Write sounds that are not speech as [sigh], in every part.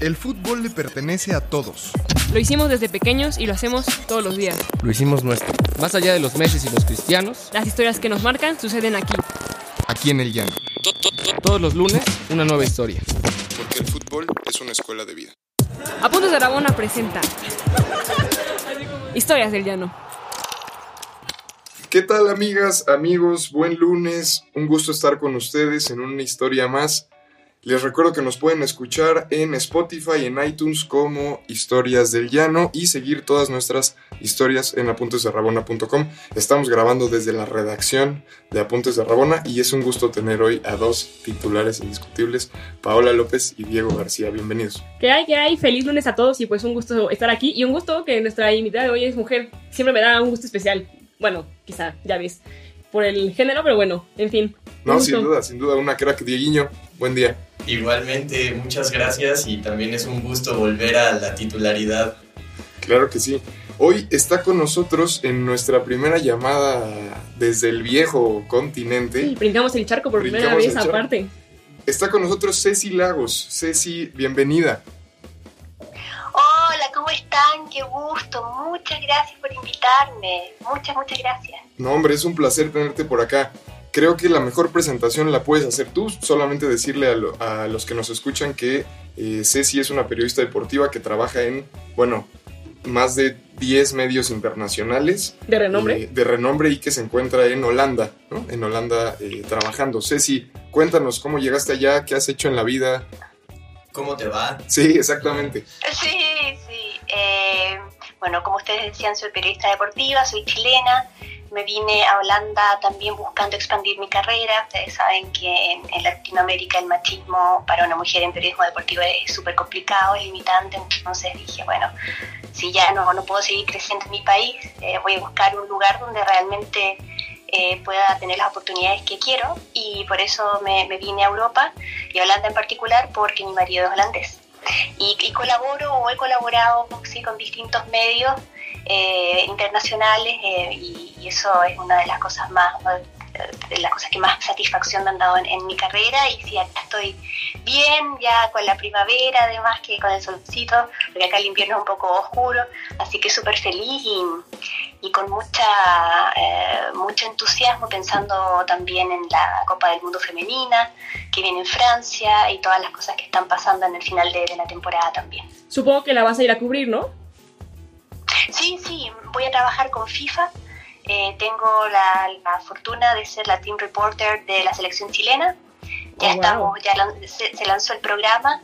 El fútbol le pertenece a todos. Lo hicimos desde pequeños y lo hacemos todos los días. Lo hicimos nuestro. Más allá de los meses y los cristianos, Las historias que nos marcan suceden aquí. Aquí en el llano. todos los lunes, una nueva historia. Porque el fútbol es una escuela de vida. Apuntes de Aragona presenta Historias del Llano. ¿Qué tal amigas, amigos? Buen lunes. Un gusto estar con ustedes en una historia más. Les recuerdo que nos pueden escuchar en Spotify, en iTunes como Historias del Llano y seguir todas nuestras historias en apuntesderrabona.com. Estamos grabando desde la redacción de Apuntes de Rabona y es un gusto tener hoy a dos titulares indiscutibles, Paola López y Diego García. Bienvenidos. ¿Qué hay? ¿Qué hay? Feliz lunes a todos y pues un gusto estar aquí y un gusto que nuestra invitada de hoy es mujer. Siempre me da un gusto especial. Bueno, quizá, ya ves, por el género, pero bueno, en fin. No, sin duda, sin duda, una crack. Dieguiño, buen día. Igualmente, muchas gracias y también es un gusto volver a la titularidad. Claro que sí. Hoy está con nosotros en nuestra primera llamada desde el viejo continente. Sí, brincamos el charco por primera vez aparte. Está con nosotros Ceci Lagos. Ceci, bienvenida. Hola, ¿cómo están? Qué gusto. Muchas gracias por invitarme. Muchas, muchas gracias. No, hombre, es un placer tenerte por acá. Creo que la mejor presentación la puedes hacer tú, solamente decirle a, lo- a los que nos escuchan que eh, Ceci es una periodista deportiva que trabaja en, bueno, más de 10 medios internacionales. De renombre. eh, de renombre y que se encuentra en Holanda, ¿no? En Holanda eh, trabajando. Ceci, cuéntanos cómo llegaste allá, qué has hecho en la vida. ¿Cómo te va? Sí, exactamente. Sí, sí. Eh, bueno, como ustedes decían, soy periodista deportiva, soy chilena. Me vine a Holanda también buscando expandir mi carrera. Ustedes saben que en, Latinoamérica el machismo para una mujer en periodismo deportivo es súper complicado, es limitante. Entonces dije, bueno, si ya no, no puedo seguir creciendo en mi país, eh, voy a buscar un lugar donde realmente eh, pueda tener las oportunidades que quiero. Y por eso me, me vine a Europa y a Holanda en particular porque mi marido es holandés y, y colaboro o he colaborado sí, con distintos medios eh, internacionales eh, y, y eso es una de las cosas más de las cosas que más satisfacción me han dado en, en mi carrera y sí, acá estoy bien ya con la primavera además que con el solcito porque acá el invierno es un poco oscuro así que súper feliz y, y con mucha eh, mucho entusiasmo pensando también en la Copa del Mundo femenina que viene en Francia y todas las cosas que están pasando en el final de, de la temporada también. Supongo que la vas a ir a cubrir, ¿no? Sí, sí, voy a trabajar con FIFA. Eh, tengo la, la fortuna de ser la team reporter de la selección chilena. Ya Oh, wow. estamos, ya lan- se, se lanzó el programa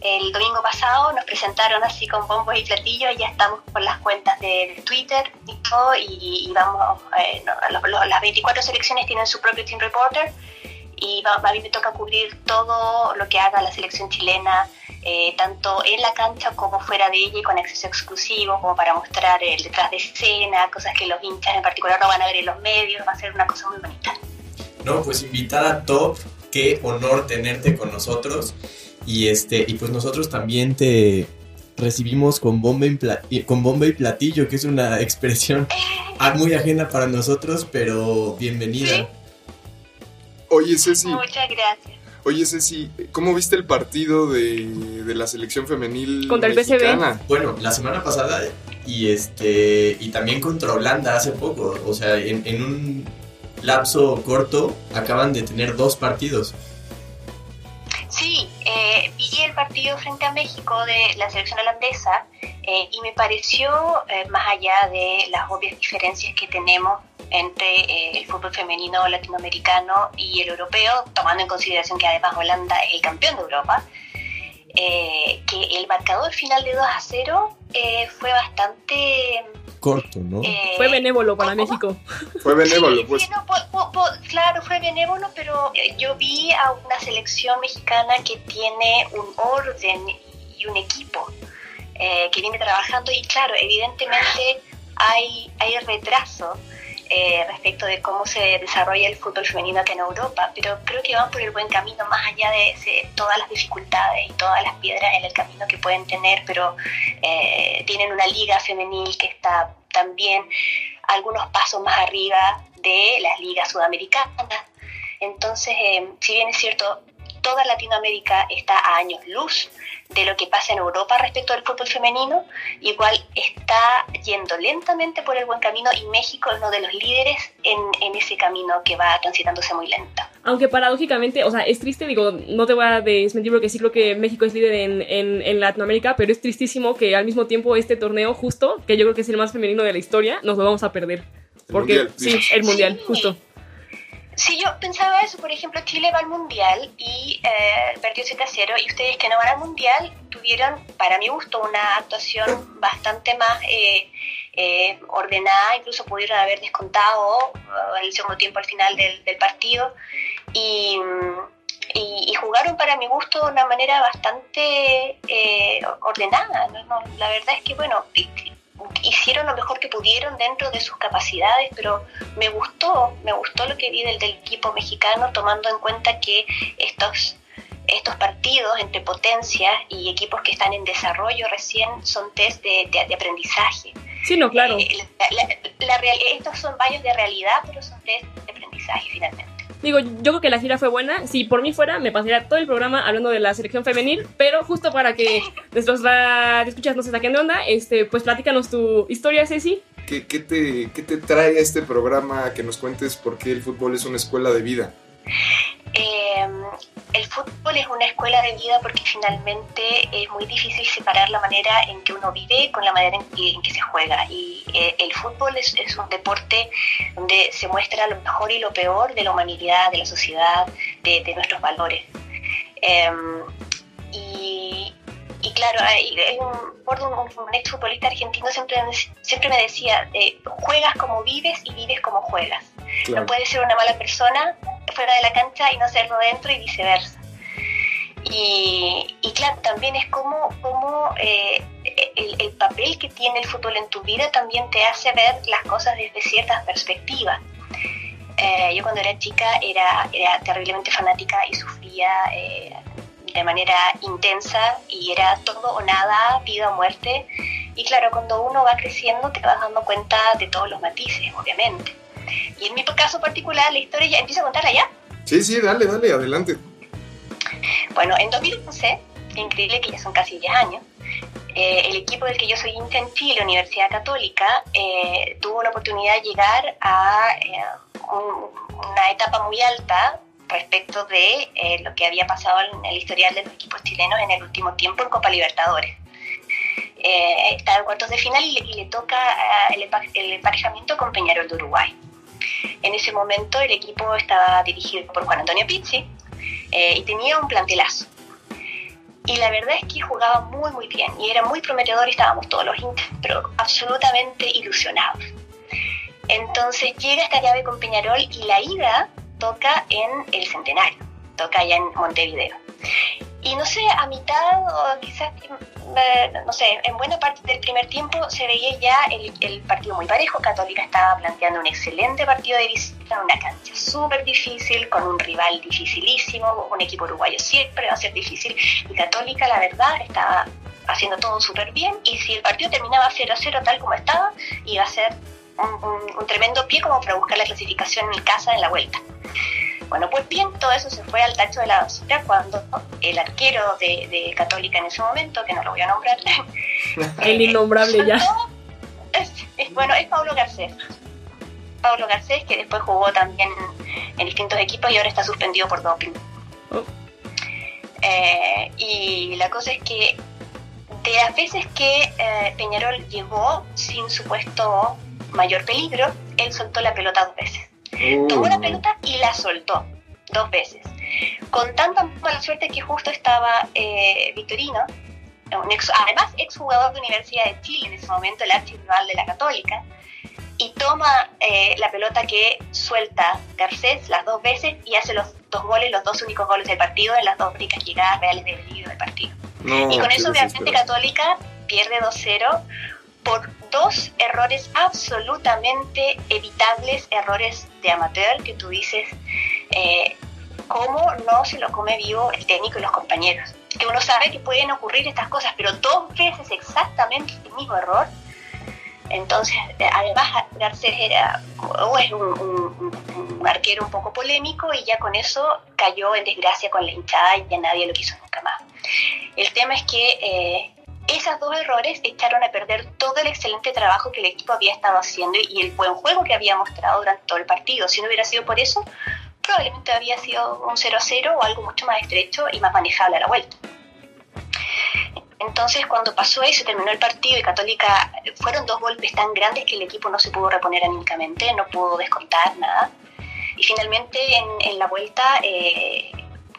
el domingo pasado, nos presentaron así con bombos y platillos y ya estamos con las cuentas de, de Twitter y todo y, y vamos, eh, no, los- los- las 24 selecciones tienen su propio team reporter y va- a mí me toca cubrir todo lo que haga la selección chilena, eh, tanto en la cancha como fuera de ella y con acceso exclusivo, como para mostrar el detrás de escena, cosas que los hinchas en particular no van a ver en los medios, va a ser una cosa muy bonita. No, pues invitada top, qué honor tenerte con nosotros. Y este, y pues nosotros también te recibimos con bomba, y con bomba y platillo, que es una [laughs] expresión muy ajena para nosotros, pero bienvenida. Sí. Oye, Ceci, Muchas gracias. Oye, Ceci, ¿cómo viste el partido de, de la selección femenil Contra el mexicana? Bueno, la semana pasada y este y también contra Holanda hace poco, o sea, en, en un lapso corto acaban de tener dos partidos. Partido frente a México de la selección holandesa eh, y me pareció, eh, más allá de las obvias diferencias que tenemos entre eh, el fútbol femenino latinoamericano y el europeo, tomando en consideración que además Holanda es el campeón de Europa, eh, que el marcador final de 2 a 0 eh, fue bastante... Corto, ¿no? eh, Fue benévolo para ¿cómo? México. Fue benévolo, Sí, pues. sí, no, po- po- po- claro, fue benévolo, pero eh, yo vi a una selección mexicana que tiene un orden y un equipo eh, que viene trabajando y claro, evidentemente hay, hay retraso eh, respecto de cómo se desarrolla el fútbol femenino acá en Europa, pero creo que van por el buen camino, más allá de todas las dificultades y todas las piedras en el camino que pueden tener, pero eh, tienen una liga femenil que está también algunos pasos más arriba de las ligas sudamericanas. Entonces, eh, si bien es cierto, toda Latinoamérica está a años luz de lo que pasa en Europa respecto al fútbol femenino, igual está yendo lentamente por el buen camino y México es uno de los líderes en, en ese camino que va transitándose muy lento. Aunque paradójicamente, o sea, es triste, digo, no te voy a desmentir porque sí creo que México es líder en, en, en, Latinoamérica, pero es tristísimo que al mismo tiempo este torneo justo, que yo creo que es el más femenino de la historia, nos lo vamos a perder. Porque, mundial, sí, el mundial, justo. Sí, yo pensaba eso, por ejemplo, Chile va al Mundial y eh, perdió 7 a 0 y ustedes que no van al Mundial tuvieron, para mi gusto, una actuación bastante más eh, eh, ordenada, incluso pudieron haber descontado el segundo tiempo al final del, del partido y, y, jugaron para mi gusto de una manera bastante ordenada. ¿no? No, la verdad es que, bueno, hicieron lo mejor que pudieron dentro de sus capacidades, pero me gustó, me gustó lo que vi del, del equipo mexicano, tomando en cuenta que estos, estos partidos entre potencias y equipos que están en desarrollo recién son test de, de, de aprendizaje. Sí, no, claro. Eh, la, la, la, estos son valles de realidad, pero son test de aprendizaje finalmente. Digo, yo creo que la gira fue buena. Si por mí fuera, me pasaría todo el programa hablando de la selección femenil, pero justo para que nuestros escuchas no se saquen de onda, este, pues platícanos tu historia, Ceci. ¿Qué, qué, te, ¿Qué te trae a este programa que nos cuentes por qué el fútbol es una escuela de vida? El fútbol es una escuela de vida porque finalmente es muy difícil separar la manera en que uno vive con la manera en que, en que se juega. Y eh, el fútbol es, es, un deporte donde se muestra lo mejor y lo peor de la humanidad, de la sociedad, de, de nuestros valores. Eh, y, y, claro, hay, hay un, un, un ex futbolista argentino siempre, siempre me decía, eh, juegas como vives y vives como juegas. Claro. No puedes ser una mala persona fuera de la cancha y no serlo dentro y viceversa. Y, y claro, también es como, como eh, el, el, papel que tiene el fútbol en tu vida también te hace ver las cosas desde ciertas perspectivas. Eh, yo cuando era chica era, era terriblemente fanática y sufría eh, de manera intensa y era todo o nada, vida o muerte. Y claro, cuando uno va creciendo te vas dando cuenta de todos los matices, obviamente. Y en mi caso particular, la historia ya empieza a contarla ya. Sí, sí, dale, dale, adelante. Bueno, en 2011, increíble que ya son casi 10 años, eh, el equipo del que yo soy en Chile, Universidad Católica, eh, tuvo la oportunidad de llegar a eh, un, una etapa muy alta respecto de eh, lo que había pasado en el historial de los equipos chilenos en el último tiempo en Copa Libertadores. Eh, está en cuartos de final y le, y le toca el, el, emparejamiento con Peñarol de Uruguay. En ese momento el equipo estaba dirigido por Juan Antonio Pizzi eh, y tenía un plantelazo. Y la verdad es que jugaba muy muy bien y era muy prometedor y estábamos todos los hinchas, pero absolutamente ilusionados. Entonces llega esta llave con Peñarol y la ida toca en el Centenario, toca allá en Montevideo. Y no sé, a mitad o quizás, no sé, en buena parte del primer tiempo se veía ya el, partido muy parejo. Católica estaba planteando un excelente partido de visita una cancha súper difícil, con un rival dificilísimo, un equipo uruguayo siempre va a ser difícil. Y Católica, la verdad, estaba haciendo todo súper bien. Y si el partido terminaba 0-0 tal como estaba, iba a ser un, un tremendo pie como para buscar la clasificación en casa en la vuelta. Bueno, pues bien, todo eso se fue al tacho de la basura cuando el arquero de, de Católica en ese momento, que no lo voy a nombrar, [laughs] [laughs] el innombrable ya. Es, [laughs] es, bueno, es Pablo Garcés. Pablo Garcés, que después jugó también en distintos equipos y ahora está suspendido por doping. Oh. Eh, y la cosa es que de las veces que eh, Peñarol llegó sin supuesto mayor peligro, él soltó la pelota dos veces. Uh. Tomó la pelota y la soltó dos veces. Con tanta mala suerte que justo estaba eh, Victorino, un ex, además exjugador de Universidad de Chile en ese momento, el archirrival de la Católica, y toma eh, la pelota que suelta Garcés las dos veces y hace los dos goles, los dos únicos goles del partido en las dos únicas llegadas reales del del partido. No, y con eso, obviamente, Católica pierde 2-0 por dos errores absolutamente evitables, errores de amateur, que tú dices, eh, cómo no se lo come vivo el técnico y los compañeros. Que uno sabe que pueden ocurrir estas cosas, pero dos veces exactamente el mismo error, Entonces, eh, además, Garcés era o es un, un- un arquero un poco polémico y ya con eso cayó en desgracia con la hinchada y ya nadie lo quiso nunca más. El tema es que eh, esos dos errores echaron a perder todo el excelente trabajo que el equipo había estado haciendo y el buen juego que había mostrado durante todo el partido. Si no hubiera sido por eso, probablemente había sido un 0-0 o algo mucho más estrecho y más manejable a la vuelta. Entonces, cuando pasó eso, terminó el partido y Católica, fueron dos golpes tan grandes que el equipo no se pudo reponer anímicamente, no pudo descontar nada. Y finalmente, en, la vuelta, eh,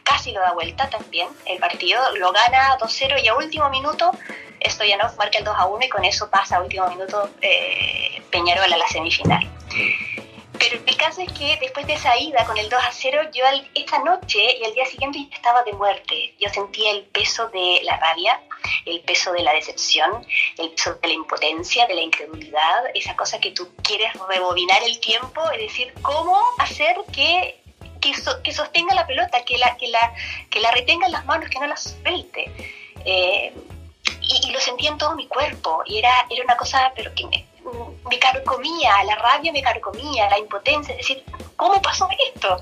casi lo da vuelta también el partido, lo gana 2-0 y a último minuto, Stoyanov marca el 2-1 y con eso pasa a último minuto eh, Peñarol a la semifinal. Pero el caso es que después de esa ida con el 2 a 0, yo al- esta noche y al día siguiente estaba de muerte. Yo sentía el peso de la rabia, el peso de la decepción, el peso de la impotencia, de la incredulidad, esa cosa que tú quieres rebobinar el tiempo y decir cómo hacer que, que, so- que sostenga la pelota, que la, que, la, que la retenga en las manos, que no la suelte. Eh, y, lo sentía en todo mi cuerpo y era, era una cosa pero que me, me carcomía, la rabia me carcomía, la impotencia, es decir, ¿cómo pasó esto?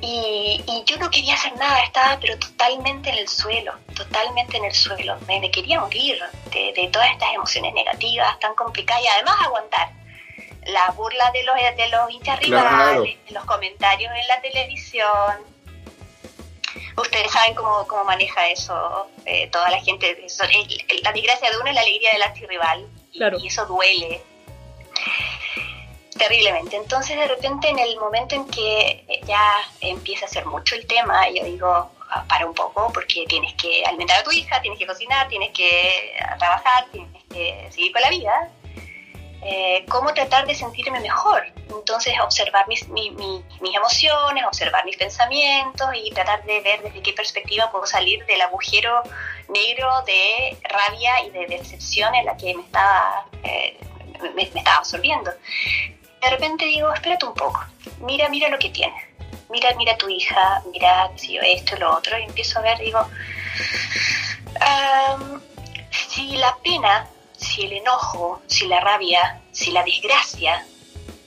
Y, y yo no quería hacer nada, estaba pero totalmente en el suelo, totalmente en el suelo, me, me quería morir de, de todas estas emociones negativas tan complicadas y además aguantar la burla de los, de los hinchas Claro. rivales, los comentarios en la televisión, Ustedes saben cómo, cómo maneja eso eh, toda la gente. Eso, el- la desgracia de uno es la alegría del antirrival. Y, Claro. y eso duele terriblemente. Entonces, de repente, en el momento en que ya empieza a ser mucho el tema, yo digo, "Ah, para un poco, porque tienes que alimentar a tu hija, tienes que cocinar, tienes que trabajar, tienes que seguir con la vida. Eh, ¿Cómo tratar de sentirme mejor? Entonces, observar mis, mi- mi- mis emociones, observar mis pensamientos y tratar de ver desde qué perspectiva puedo salir del agujero negro de rabia y de decepción en la que me estaba, eh, me, me estaba absorbiendo. De repente digo, espérate un poco, mira, mira lo que tienes, mira, mira a tu hija, mira sé yo, esto, lo otro, y empiezo a ver, digo, "Am, si la pena, si el enojo, si la rabia, si la desgracia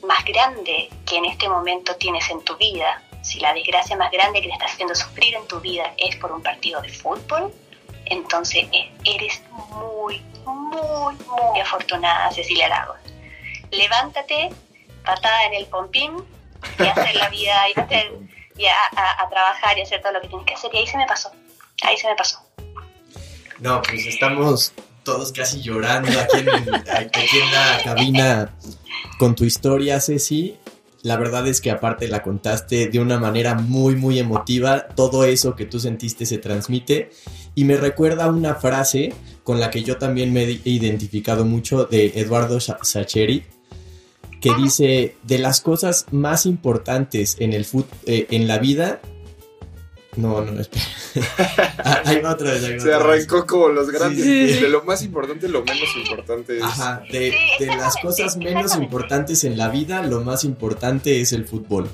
más grande que en este momento tienes en tu vida, si la desgracia más grande que te está haciendo sufrir en tu vida es por un partido de fútbol, entonces eh, eres muy, muy, muy afortunada, Cecilia Lagos. Levántate, patada en el pompín y hacer la vida y, a- a trabajar y hacer todo lo que tienes que hacer. Y ahí se me pasó, ahí se me pasó. No, pues estamos todos casi llorando aquí en, aquí en la cabina con tu historia, Ceci. La verdad es que aparte la contaste de una manera muy, muy emotiva. Todo eso que tú sentiste se transmite. Y me recuerda una frase con la que yo también me he identificado mucho de Eduardo Sa- Sacheri, que dice, de las cosas más importantes en el fut- eh, en la vida... No, no, espera. [laughs] Ah, ahí va otra vez. Se otra vez. arrancó como los grandes. Sí, sí. De lo más importante, lo menos importante es. Ajá, de, las cosas menos importantes en la vida, lo más importante es el fútbol.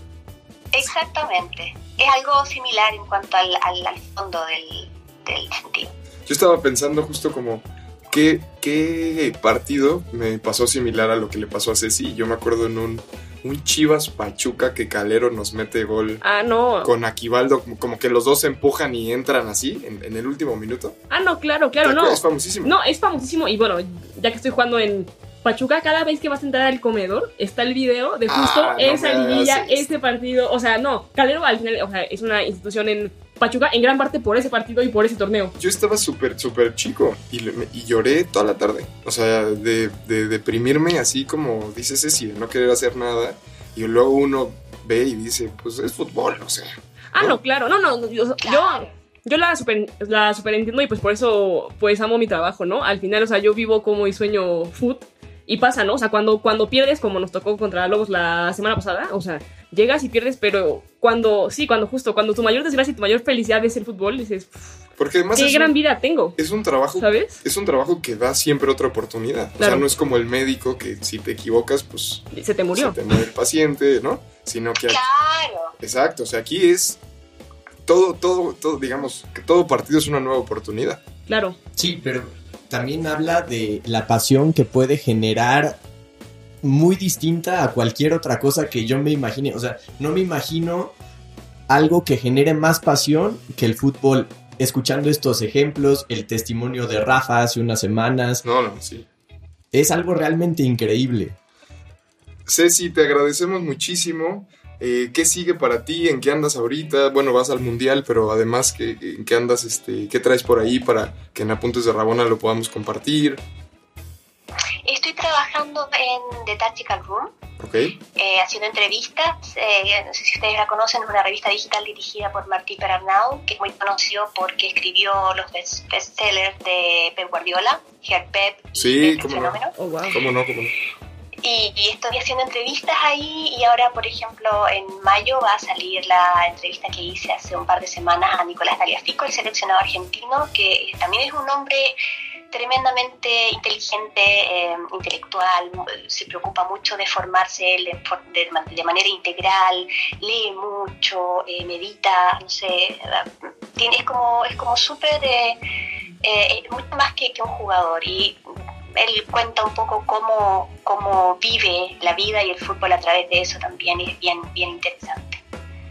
Exactamente. Es algo similar en cuanto al, al, al fondo del, del sentido. Yo estaba pensando justo como. ¿Qué, ¿Qué partido me pasó similar a lo que le pasó a Ceci? Yo me acuerdo en un, un Chivas Pachuca que Calero nos mete gol Ah, no. con Aquivaldo, como, que los dos se empujan y entran así en, en el último minuto. Ah, no, claro, claro, ¿Te no. Es famosísimo. No, es famosísimo. Y bueno, ya que estoy jugando en Pachuca, cada vez que vas a entrar al comedor, está el video de justo Ah, no esa liguilla, este partido. O sea, no, Calero al final, o sea, es una institución en Pachuca en gran parte por ese partido y por ese torneo. Yo estaba súper, súper chico y, y lloré toda la tarde. O sea, de, de deprimirme así como dice Ceci, de no querer hacer nada. Y luego uno ve y dice, pues es fútbol, o sea. Ah, ¿No? no, claro, no, no, yo, yo, yo la super, la super entiendo y pues por eso pues amo mi trabajo, ¿no? Al final, o sea, yo vivo como y sueño foot y pasa, ¿no? O sea, cuando, cuando pierdes, como nos tocó contra Lobos la semana pasada, o sea, llegas y pierdes, pero cuando, sí, cuando justo, cuando tu mayor desgracia y tu mayor felicidad es el fútbol, dices, Porque además qué gran un, vida tengo, es un trabajo ¿sabes? es un trabajo que da siempre otra oportunidad. O sea, no es como el médico que si te equivocas, pues Se te murió. se te muere el paciente, ¿no? Sino que aquí- Claro. exacto, o sea, aquí es todo, todo, todo, digamos, que todo partido es una nueva oportunidad. Claro. Sí, pero también habla de la pasión que puede generar muy distinta a cualquier otra cosa que yo me imagine. O sea, no me imagino algo que genere más pasión que el fútbol. Escuchando estos ejemplos, el testimonio de Rafa hace unas semanas. No, no, sí. Es algo realmente increíble. Ceci, te agradecemos muchísimo. Eh, ¿Qué sigue para ti? ¿En qué andas ahorita? Bueno, vas al mundial, pero además, ¿qué, ¿en qué andas? Este, ¿Qué traes por ahí para que en Apuntes de Rabona lo podamos compartir? Trabajando en The Tactical Room, Ok. eh, haciendo entrevistas. eh, no sé si ustedes la conocen, es una revista digital dirigida por Martí Perarnau, que es muy conocido porque escribió los best- bestsellers de Pep Guardiola, Here Pep y Sí, El cómo no. Fenómeno. Oh, wow. ¿Cómo no? ¿Cómo no? Y, y estoy haciendo entrevistas ahí y ahora, por ejemplo, en mayo va a salir la entrevista que hice hace un par de semanas a Nicolás Taliafico, el seleccionado argentino, que también es un hombre tremendamente inteligente, eh, intelectual, se preocupa mucho de formarse de, manera integral, lee mucho, eh, medita, no sé, tiene, es como, es como súper, eh, eh, mucho más que, que un jugador y él cuenta un poco cómo, cómo vive la vida y el fútbol a través de eso también es bien, bien interesante.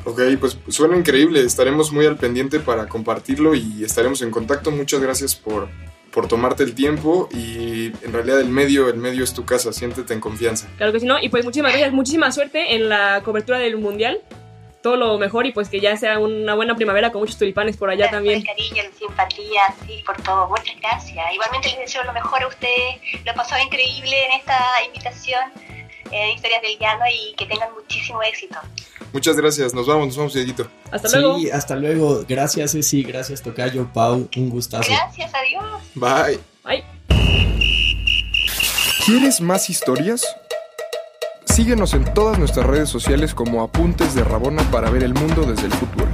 Ok, pues suena increíble. Estaremos muy al pendiente para compartirlo y estaremos en contacto. Muchas gracias por, por tomarte el tiempo y en realidad el medio, el medio es tu casa. Siéntete en confianza. Claro que sí, ¿no? Y pues muchísimas gracias, muchísima suerte en la cobertura del mundial. Todo lo mejor y pues que ya sea una buena primavera con muchos tulipanes por allá Gracias también. Por el cariño, la simpatía, sí, por todo. Muchas gracias. Igualmente les deseo lo mejor a ustedes. Lo he pasado increíble en esta invitación en Historias del Llano y que tengan muchísimo éxito. Muchas gracias. Nos vamos, nos vamos, Dieguito. Hasta luego. Sí, hasta luego. Gracias, Ceci. Gracias, Tocayo, Pau. Un gustazo. Gracias, adiós. Bye. Bye. ¿Quieres más historias? Síguenos en todas nuestras redes sociales como Apuntes de Rabona para ver el mundo desde el fútbol.